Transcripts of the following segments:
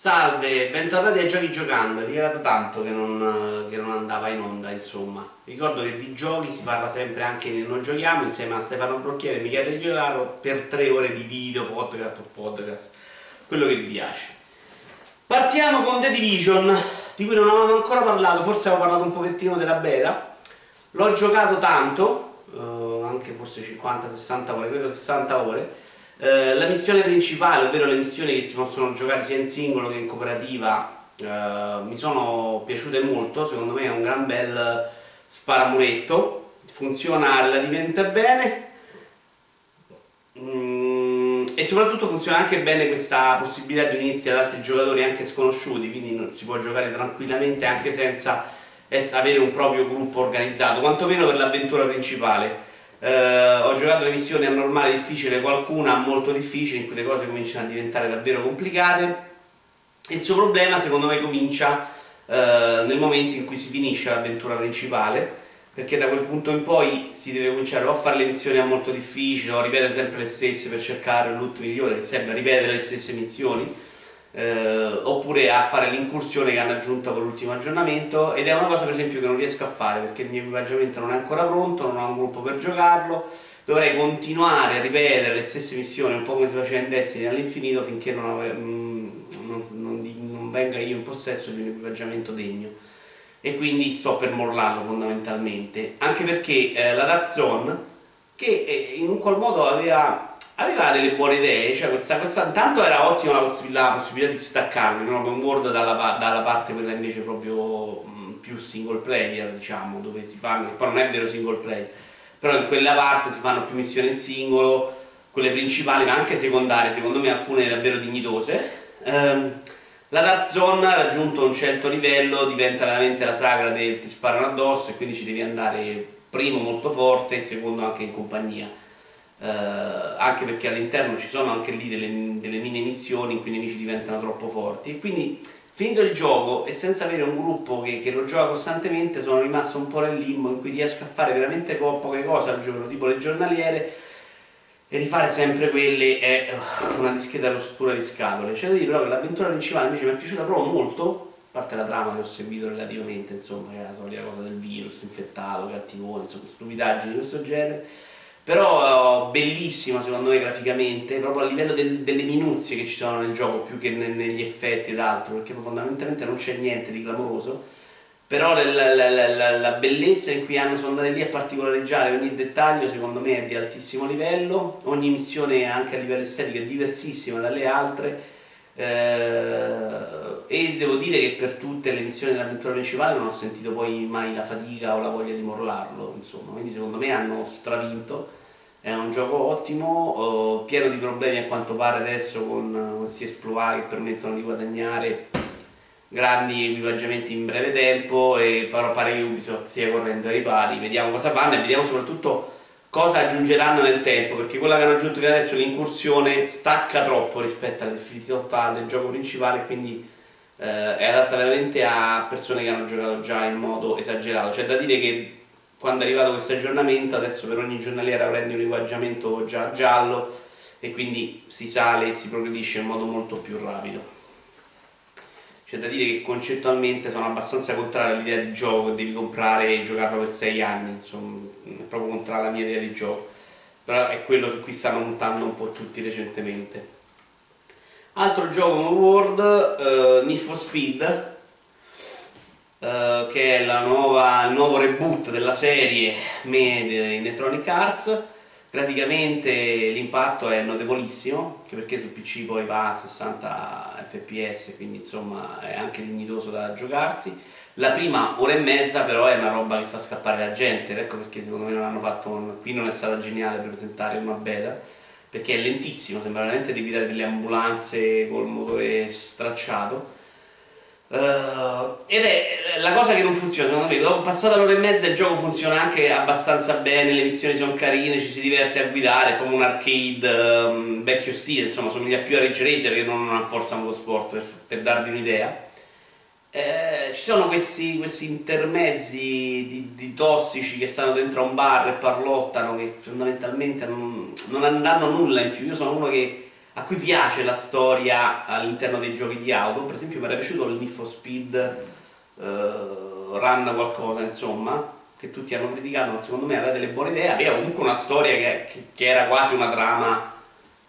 Salve, bentornati ai Giochi Giocando, era tanto che non, che non, andava in onda, insomma. Ricordo che di giochi si parla sempre anche nel Non Giochiamo insieme a Stefano Brocchiere e Michele Giolaro per tre ore di video, podcast o podcast, quello che vi piace. Partiamo con The Division, di cui non avevamo ancora parlato, forse avevo parlato un pochettino della beta. L'ho giocato tanto, eh, anche forse 50-60 ore, credo 60 ore eh, la missione principale, ovvero le missioni che si possono giocare sia in singolo che in cooperativa, eh, mi sono piaciute molto, secondo me è un gran bel sparamuretto, funziona relativamente bene. Mm, e soprattutto funziona anche bene questa possibilità di iniziare ad altri giocatori anche sconosciuti, quindi si può giocare tranquillamente anche senza avere un proprio gruppo organizzato, quantomeno per l'avventura principale. Eh, ho giocato le missioni a normale difficile, qualcuna molto difficile, in cui le cose cominciano a diventare davvero complicate. Il suo problema, secondo me, comincia eh, nel momento in cui si finisce l'avventura principale, perché da quel punto in poi si deve cominciare o a fare le missioni a molto difficili o a ripetere sempre le stesse per cercare il loot migliore, che serve a ripetere le stesse missioni eh, oppure a fare l'incursione che hanno aggiunto con l'ultimo aggiornamento. Ed è una cosa per esempio che non riesco a fare perché il mio equipaggiamento non è ancora pronto, non ho un gruppo per giocarlo. Dovrei continuare a ripetere le stesse missioni un po' come si faceva in Destiny all'infinito finché non, ave, mm, non, non, non venga io in possesso di un equipaggiamento degno. E quindi sto per mollarlo fondamentalmente. Anche perché eh, la Dark Zone che eh, in un qual modo aveva aveva delle buone idee, cioè questa, questa, intanto era ottima la, possib- la possibilità di staccarlo in un open world dalla, dalla, parte quella invece proprio mh, più single player, diciamo, dove si fanno, poi non è vero single player, però in quella parte si fanno più missioni in singolo, quelle principali ma anche secondarie, secondo me alcune davvero dignitose. Um, la Dark Zone ha raggiunto un certo livello, diventa veramente la sagra del ti sparano addosso e quindi ci devi andare primo molto forte e secondo anche in compagnia eh, anche perché all'interno ci sono anche lì delle, delle mini missioni in cui i nemici diventano troppo forti e quindi finito il gioco e senza avere un gruppo che, che, lo gioca costantemente sono rimasto un po' nel limbo in cui riesco a fare veramente po- poche cose al giorno, tipo le giornaliere e rifare sempre quelle è una discreta rottura di scatole. C'è da dire però che l'avventura principale invece mi è piaciuta proprio molto, a parte la trama che ho seguito relativamente, insomma, che è la solita cosa del virus infettato, cattivone, insomma, stupidaggini di questo genere però bellissima secondo me graficamente, proprio a livello del, delle minuzie che ci sono nel gioco più che ne, negli effetti ed altro, perché fondamentalmente non c'è niente di clamoroso, però la, la, la, la, bellezza in cui hanno, sono andate lì a particolareggiare ogni dettaglio secondo me è di altissimo livello, ogni missione anche a livello estetico è diversissima dalle altre e devo dire che per tutte le missioni dell'avventura principale non ho sentito poi mai la fatica o la voglia di morlarlo, insomma, quindi secondo me hanno stravinto, è un gioco ottimo, eh, pieno di problemi a quanto pare adesso con questi esploit che permettono di guadagnare grandi equipaggiamenti in breve tempo e però pare che Ubisoft stia correndo ai ripari, vediamo cosa fanno e vediamo soprattutto cosa aggiungeranno nel tempo, perché quella che hanno aggiunto fino adesso, l'incursione, stacca troppo rispetto alla difficoltà del gioco principale, quindi eh, è adatta veramente a persone che hanno giocato già in modo esagerato. C'è da dire che quando è arrivato questo aggiornamento, adesso per ogni giornaliera prendi un equipaggiamento già giallo e quindi si sale e si progredisce in modo molto più rapido. C'è da dire che concettualmente sono abbastanza contrario all'idea di gioco che devi comprare e giocarlo per 6 anni, insomma, è proprio contrario alla mia idea di gioco. Però è quello su cui stanno montando un po' tutti recentemente. Altro gioco world, uh, Need for Speed, uh, che è nuova, il nuovo reboot della serie made in Electronic Arts Graficamente l'impatto è notevolissimo, anche perché sul PC poi va a 60 fps, quindi insomma è anche dignitoso da giocarsi. La prima ora e mezza però è una roba che fa scappare la gente, ecco perché secondo me non hanno fatto, un... qui non è stata geniale per presentare una beta, perché è lentissimo, sembra veramente di guidare delle ambulanze col motore stracciato Uh, ed è la cosa che non funziona secondo me, dopo passata l'ora e mezza il gioco funziona anche abbastanza bene, le missioni sono carine, ci si diverte a guidare, è come un arcade um, vecchio stile, insomma somiglia più a Ridge Racer che non a Forza Motorsport per, per darvi un'idea. Eh, ci sono questi, questi intermezzi di, di, tossici che stanno dentro a un bar e parlottano che fondamentalmente non, non danno nulla in più. Io sono uno che a cui piace la storia all'interno dei giochi di auto, per esempio mi era piaciuto il Need for Speed uh, Run qualcosa, insomma, che tutti hanno criticato, ma secondo me aveva delle buone idee, aveva comunque una storia che, che, che era quasi una trama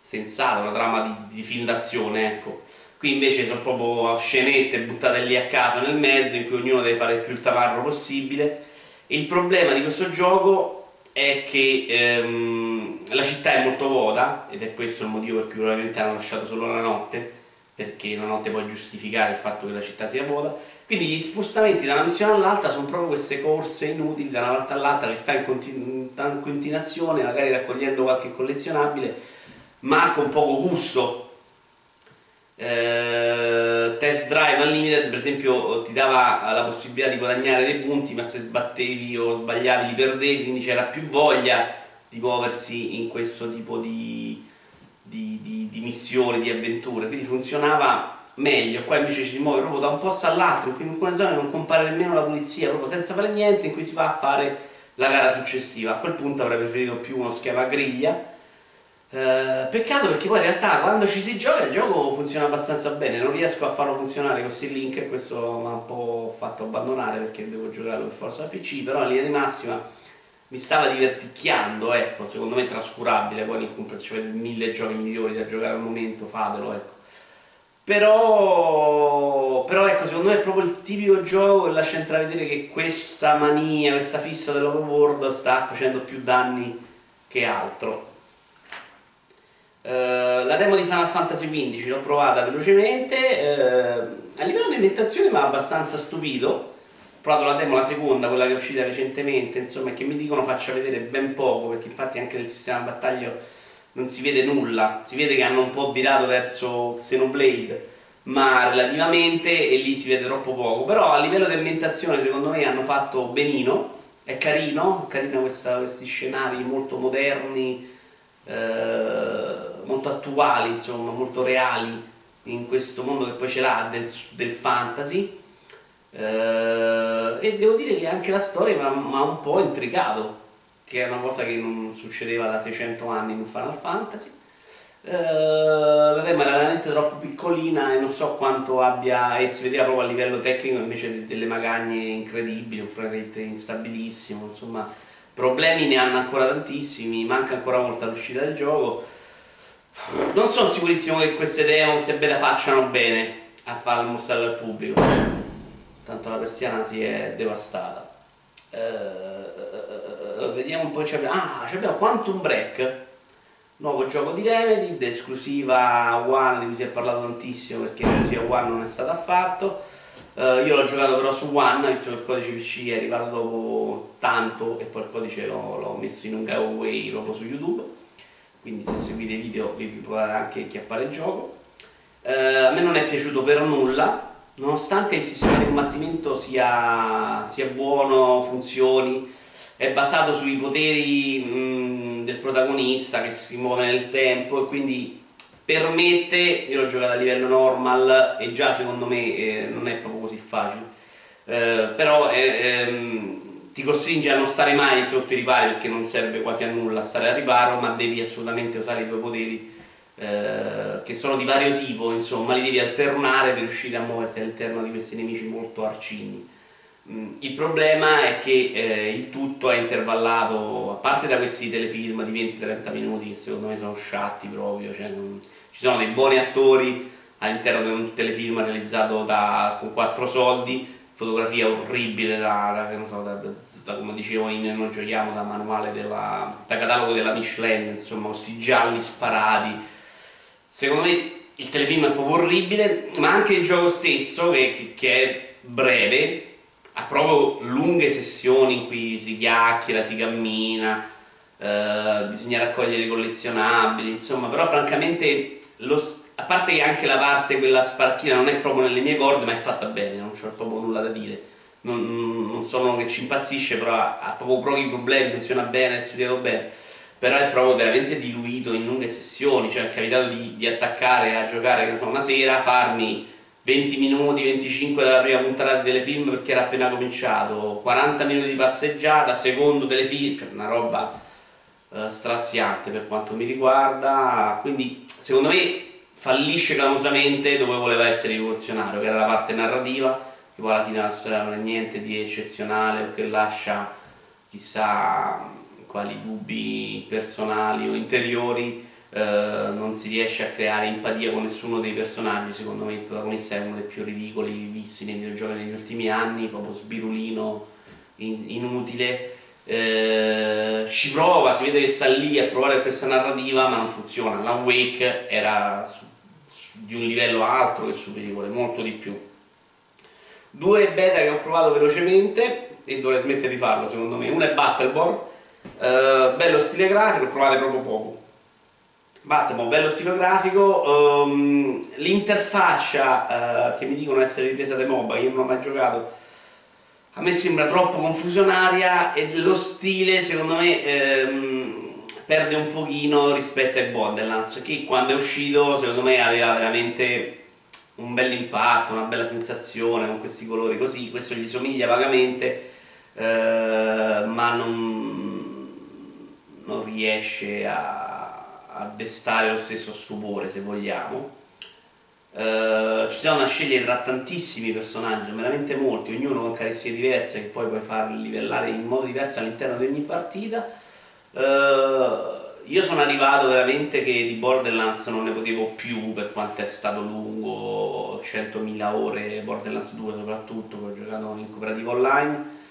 sensata, una trama di, di film d'azione, ecco. Qui invece sono proprio scenette buttate lì a caso nel mezzo in cui ognuno deve fare il più tamarro possibile. E il problema di questo gioco è che ehm, la città è molto vuota ed è questo il motivo per cui probabilmente hanno lasciato solo la notte perché la notte può giustificare il fatto che la città sia vuota. Quindi gli spostamenti da una missione all'altra sono proprio queste corse inutili da una parte all'altra che fai in, continu- in continuazione magari raccogliendo qualche collezionabile ma con poco gusto eh, test drive unlimited per esempio ti dava la possibilità di guadagnare dei punti ma se sbattevi o sbagliavi li perdevi quindi c'era più voglia di muoversi in questo tipo di, di, di, di missioni, di avventure. Quindi funzionava meglio. Qua invece ci si muove proprio da un posto all'altro in cui in alcune zone non compare nemmeno la pulizia proprio senza fare niente in cui si va a fare la gara successiva. A quel punto avrei preferito più uno schema griglia eh, peccato perché poi in realtà quando ci si gioca il gioco funziona abbastanza bene, non riesco a farlo funzionare così link e questo mi ha un po' fatto abbandonare perché devo giocarlo per forza al PC, però in linea di massima mi stava diverticchiando, ecco, secondo me è trascurabile, poi in compreso c'è mille giochi migliori da giocare al momento, fatelo, ecco. Però, però ecco, secondo me è proprio il tipico gioco che lascia intravedere che questa mania, questa fissa dell'overworld sta facendo più danni che altro. Uh, la demo di Final Fantasy XV l'ho provata velocemente, uh, a livello di ambientazione mi ha abbastanza stupito. Ho provato la demo, la seconda, quella che è uscita recentemente, insomma, che mi dicono faccia vedere ben poco, perché infatti anche nel sistema battaglio non si vede nulla. Si vede che hanno un po' virato verso Xenoblade, ma relativamente, e lì si vede troppo poco. Però a livello di ambientazione secondo me hanno fatto benino, è carino, carino questa, questi scenari molto moderni. Uh, molto attuali, insomma, molto reali in questo mondo che poi ce l'ha del, del fantasy. Eh, e devo dire che anche la storia mi ha un po' intrigato, che è una cosa che non succedeva da 600 anni in Final Fantasy. Eh, la tema era veramente troppo piccolina e non so quanto abbia, e si vedeva proprio a livello tecnico invece delle magagne incredibili, un frame instabilissimo, insomma problemi ne hanno ancora tantissimi, manca ancora molto all'uscita del gioco non sono sicurissimo che queste demo, queste beta facciano bene a far mostrarle al pubblico. Tanto la persiana si è devastata. Uh, uh, uh, vediamo un po' che abbiamo. Ah, abbiamo Quantum Break, nuovo gioco di Remedy, esclusiva One di cui si è parlato tantissimo perché esclusiva One non è stata affatto. io l'ho giocato però su One, visto che il codice PC è arrivato dopo tanto e poi il codice l'ho messo in un giveaway proprio su YouTube quindi se seguite i video vi potete anche chiappare il gioco. Eh, a me non è piaciuto per nulla, nonostante il sistema di combattimento sia, sia buono, funzioni, è basato sui poteri mh, del protagonista che si muove nel tempo e quindi permette, io l'ho giocato a livello normal e già secondo me eh, non è proprio così facile, eh, però è, ehm, ti costringe a non stare mai sotto i ripari perché non serve quasi a nulla stare al riparo, ma devi assolutamente usare i tuoi poteri eh, che sono di vario tipo, insomma, li devi alternare per riuscire a muoverti all'interno di questi nemici molto arcigni. Mm, il problema è che eh, il tutto è intervallato, a parte da questi telefilm di 20-30 minuti che secondo me sono sciatti proprio, cioè, non, ci sono dei buoni attori all'interno di un telefilm realizzato da, con quattro soldi, fotografia orribile da, da, so, da, da come dicevo in Noi giochiamo da manuale della, da catalogo della Michelin, insomma, questi gialli sparati. Secondo me il telefilm è proprio orribile, ma anche il gioco stesso, che, che, che è breve, ha proprio lunghe sessioni in cui si chiacchiera, si cammina, eh, bisogna raccogliere i collezionabili, insomma, però francamente lo, a parte che anche la parte, quella sparchina, non è proprio nelle mie corde, ma è fatta bene, non c'ho proprio nulla da dire. Non, non sono che ci impazzisce, però ha, ha proprio pochi problemi, funziona bene, è studiato bene. Però è proprio veramente diluito in lunghe sessioni, cioè è capitato di, di attaccare a giocare so, una sera, farmi 20 minuti, 25 dalla prima puntata del telefilm perché era appena cominciato, 40 minuti di passeggiata, secondo telefilm, cioè una roba uh, straziante per quanto mi riguarda, quindi secondo me fallisce clamorosamente dove voleva essere rivoluzionario, che era la parte narrativa, che poi alla fine la storia non è niente di eccezionale o che lascia chissà quali dubbi personali o interiori, eh, non si riesce a creare empatia con nessuno dei personaggi, secondo me il protagonista è uno dei più ridicoli visti nei videogiochi negli ultimi anni, proprio sbirulino, in, inutile, eh, ci prova, si vede che sta lì a provare questa narrativa ma non funziona, la Wake era su, di un livello altro che superiore, molto di più. Due beta che ho provato velocemente e dovrei smettere di farlo secondo me, una è Battleborn, eh, bello stile grafico, provate proprio poco. Battleborn, bello stile grafico, um, l'interfaccia uh, che mi dicono essere ripresa da MOBA, io non ho mai giocato, a me sembra troppo confusionaria e lo stile secondo me ehm, perde un pochino rispetto ai Borderlands che quando è uscito secondo me aveva veramente un bel impatto, una bella sensazione con questi colori così, questo gli somiglia vagamente eh, ma non, non riesce a, a destare lo stesso stupore se vogliamo Uh, ci sono da scegliere tra tantissimi personaggi, veramente molti, ognuno con caratteristiche diverse che poi puoi far livellare in modo diverso all'interno di ogni partita. Uh, io sono arrivato veramente che di Borderlands non ne potevo più per quanto è stato lungo, 100.000 ore, Borderlands 2 soprattutto, che ho giocato in cooperativa online.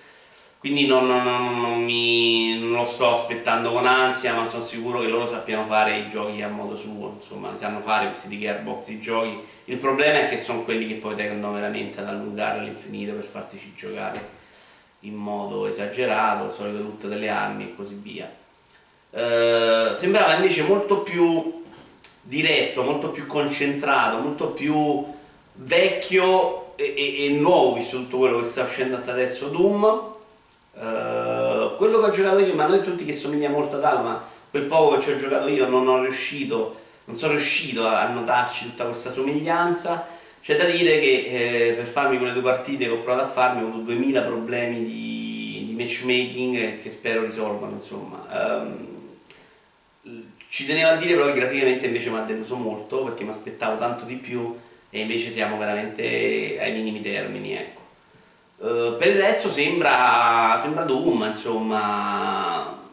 Quindi non, non, non, mi, non, lo sto aspettando con ansia ma sono sicuro che loro sappiano fare i giochi a modo suo insomma li sanno fare questi di Gearbox i giochi. Il problema è che sono quelli che poi tendono veramente ad allungare all'infinito per fartici giocare in modo esagerato solito tutte delle armi e così via uh, sembrava invece molto più diretto molto più concentrato molto più vecchio e, e, e nuovo visto tutto quello che sta uscendo adesso Doom Uh, quello che ho giocato io, ma non tutti che somiglia molto ad Halo, ma quel poco che ci ho giocato io non ho riuscito, non sono riuscito a notarci tutta questa somiglianza. C'è da dire che eh, per farmi quelle due partite che ho provato a farmi ho avuto 2000 problemi di, di matchmaking che spero risolvano, insomma. Um, ci tenevo a dire però che graficamente invece mi ha deluso molto perché mi aspettavo tanto di più e invece siamo veramente ai minimi termini, ecco. Uh, per il resto sembra, sembra Doom, insomma,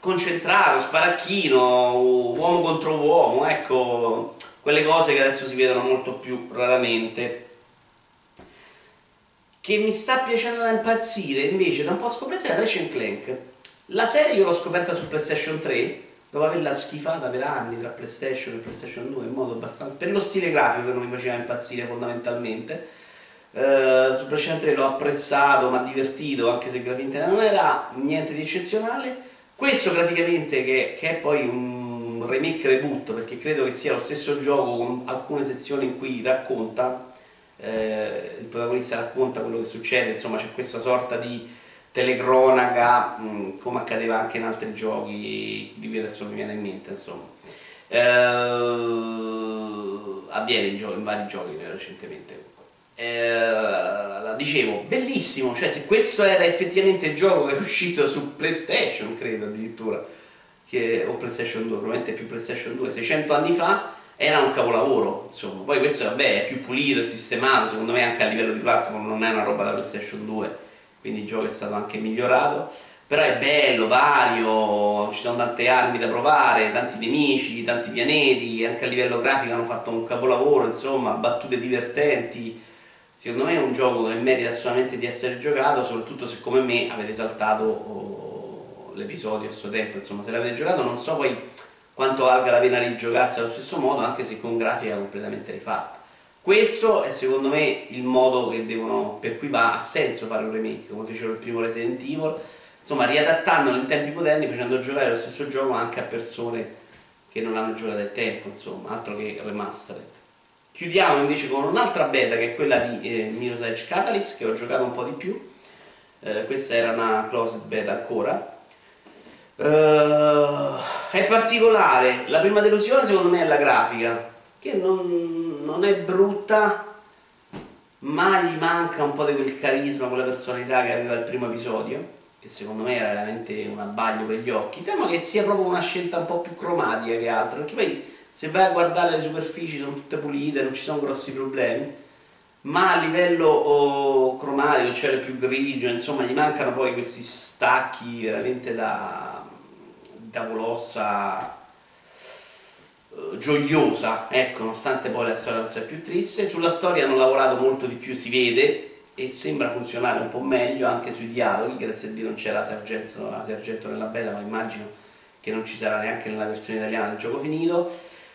concentrato, sparacchino, uomo contro uomo, ecco, quelle cose che adesso si vedono molto più raramente. Che mi sta piacendo da impazzire invece da un po' scoperta è Ratchet Clank. La serie io l'ho scoperta su PlayStation 3, dopo averla schifata per anni tra PlayStation e PlayStation 2 in modo abbastanza... per lo stile grafico che non mi faceva impazzire fondamentalmente Uh, su PlayStation 3 l'ho apprezzato, ma divertito, anche se graficamente non era niente di eccezionale. Questo graficamente, che, che, è poi un remake reboot, perché credo che sia lo stesso gioco con alcune sezioni in cui racconta, eh, il protagonista racconta quello che succede, insomma c'è questa sorta di telecronaca, mh, mm, come accadeva anche in altri giochi, di cui adesso mi viene in mente, insomma. Eh, avviene in, in vari giochi recentemente eh, dicevo, bellissimo, cioè se questo era effettivamente il gioco che è uscito su PlayStation, credo addirittura, che, o PlayStation 2, probabilmente più PlayStation 2, 600 anni fa, era un capolavoro, insomma. Poi questo vabbè, è più pulito, è sistemato, secondo me anche a livello di platform non è una roba da PlayStation 2, quindi il gioco è stato anche migliorato. Però è bello, vario, ci sono tante armi da provare, tanti nemici, tanti pianeti, anche a livello grafico hanno fatto un capolavoro, insomma, battute divertenti, secondo me è un gioco che merita assolutamente di essere giocato, soprattutto se come me avete saltato oh, l'episodio a suo tempo, insomma se l'avete giocato non so poi quanto valga la pena rigiocarsi allo stesso modo, anche se con grafica completamente rifatta. Questo è secondo me il modo devono, per cui va, ha senso fare un remake, come fecero il primo Resident Evil, insomma riadattandolo in tempi moderni, facendo giocare lo stesso gioco anche a persone che non hanno giocato da tempo, insomma, altro che remastered. Chiudiamo invece con un'altra beta che è quella di eh, Mirror's Edge Catalyst che ho giocato un po' di più. Eh, questa era una closed beta ancora. Uh, è particolare, la prima delusione secondo me è la grafica, che non, non è brutta, ma gli manca un po' di quel carisma, quella personalità che aveva il primo episodio, che secondo me era veramente un abbaglio per gli occhi. Temo che sia proprio una scelta un po' più cromatica che altro, perché poi se vai a guardare le superfici sono tutte pulite, non ci sono grossi problemi, ma a livello oh, cromatico, cioè più grigio, insomma gli mancano poi questi stacchi veramente da, da colossa gioiosa, ecco, nonostante poi la storia sia più triste. Sulla storia hanno lavorato molto di più, si vede, e sembra funzionare un po' meglio anche sui dialoghi, grazie a Dio non c'era la Sargento, la Sargento nella bella, ma immagino che non ci sarà neanche nella versione italiana del gioco finito.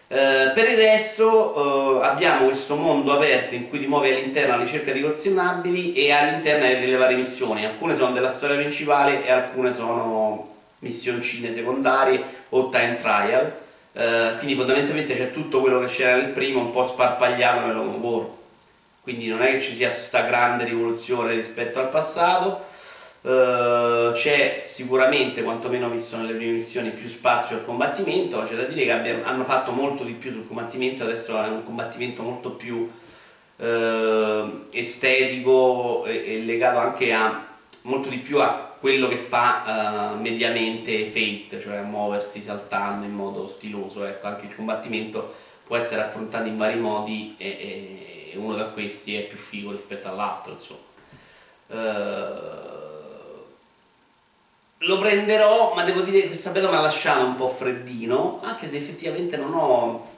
Eh, per il resto eh, abbiamo questo mondo aperto in cui ti muovi all'interno alla ricerca di collezionabili e all'interno hai delle varie missioni, alcune sono della storia principale e alcune sono missioncine secondarie o time trial, eh, quindi fondamentalmente c'è tutto quello che c'era nel primo un po' sparpagliato nell'home world quindi non è che ci sia questa grande rivoluzione rispetto al passato, uh, c'è sicuramente, quantomeno visto nelle prime missioni, più spazio al combattimento, c'è da dire che abbiamo, hanno fatto molto di più sul combattimento, adesso è un combattimento molto più uh, estetico e, e, legato anche a molto di più a quello che fa uh, mediamente Fate, cioè muoversi saltando in modo stiloso, ecco, anche il combattimento può essere affrontato in vari modi e, e uno da questi è più figo rispetto all'altro, insomma. Uh, lo prenderò, ma devo dire che questa beta mi ha lasciato un po' freddino, anche se effettivamente non ho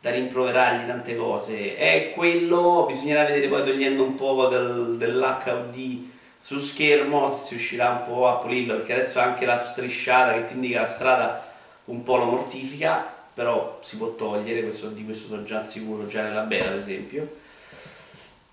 da rimproverargli tante cose. È quello, bisognerà vedere poi togliendo un po' del, dell'HUD su schermo si riuscirà un po' a pulirlo, perché adesso anche la strisciata che ti indica la strada un po' lo mortifica, però si può togliere, questo, di questo sono già sicuro, già nella beta ad esempio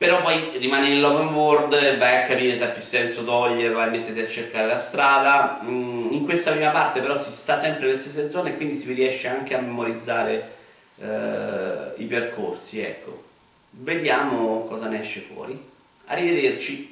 però poi rimani nell'open world vai a capire se ha più senso toglierla e metterti a cercare la strada. Mm, in questa prima parte però si sta sempre nelle stesse zone e quindi si riesce anche a memorizzare eh, i percorsi. Ecco. Vediamo cosa ne esce fuori. Arrivederci.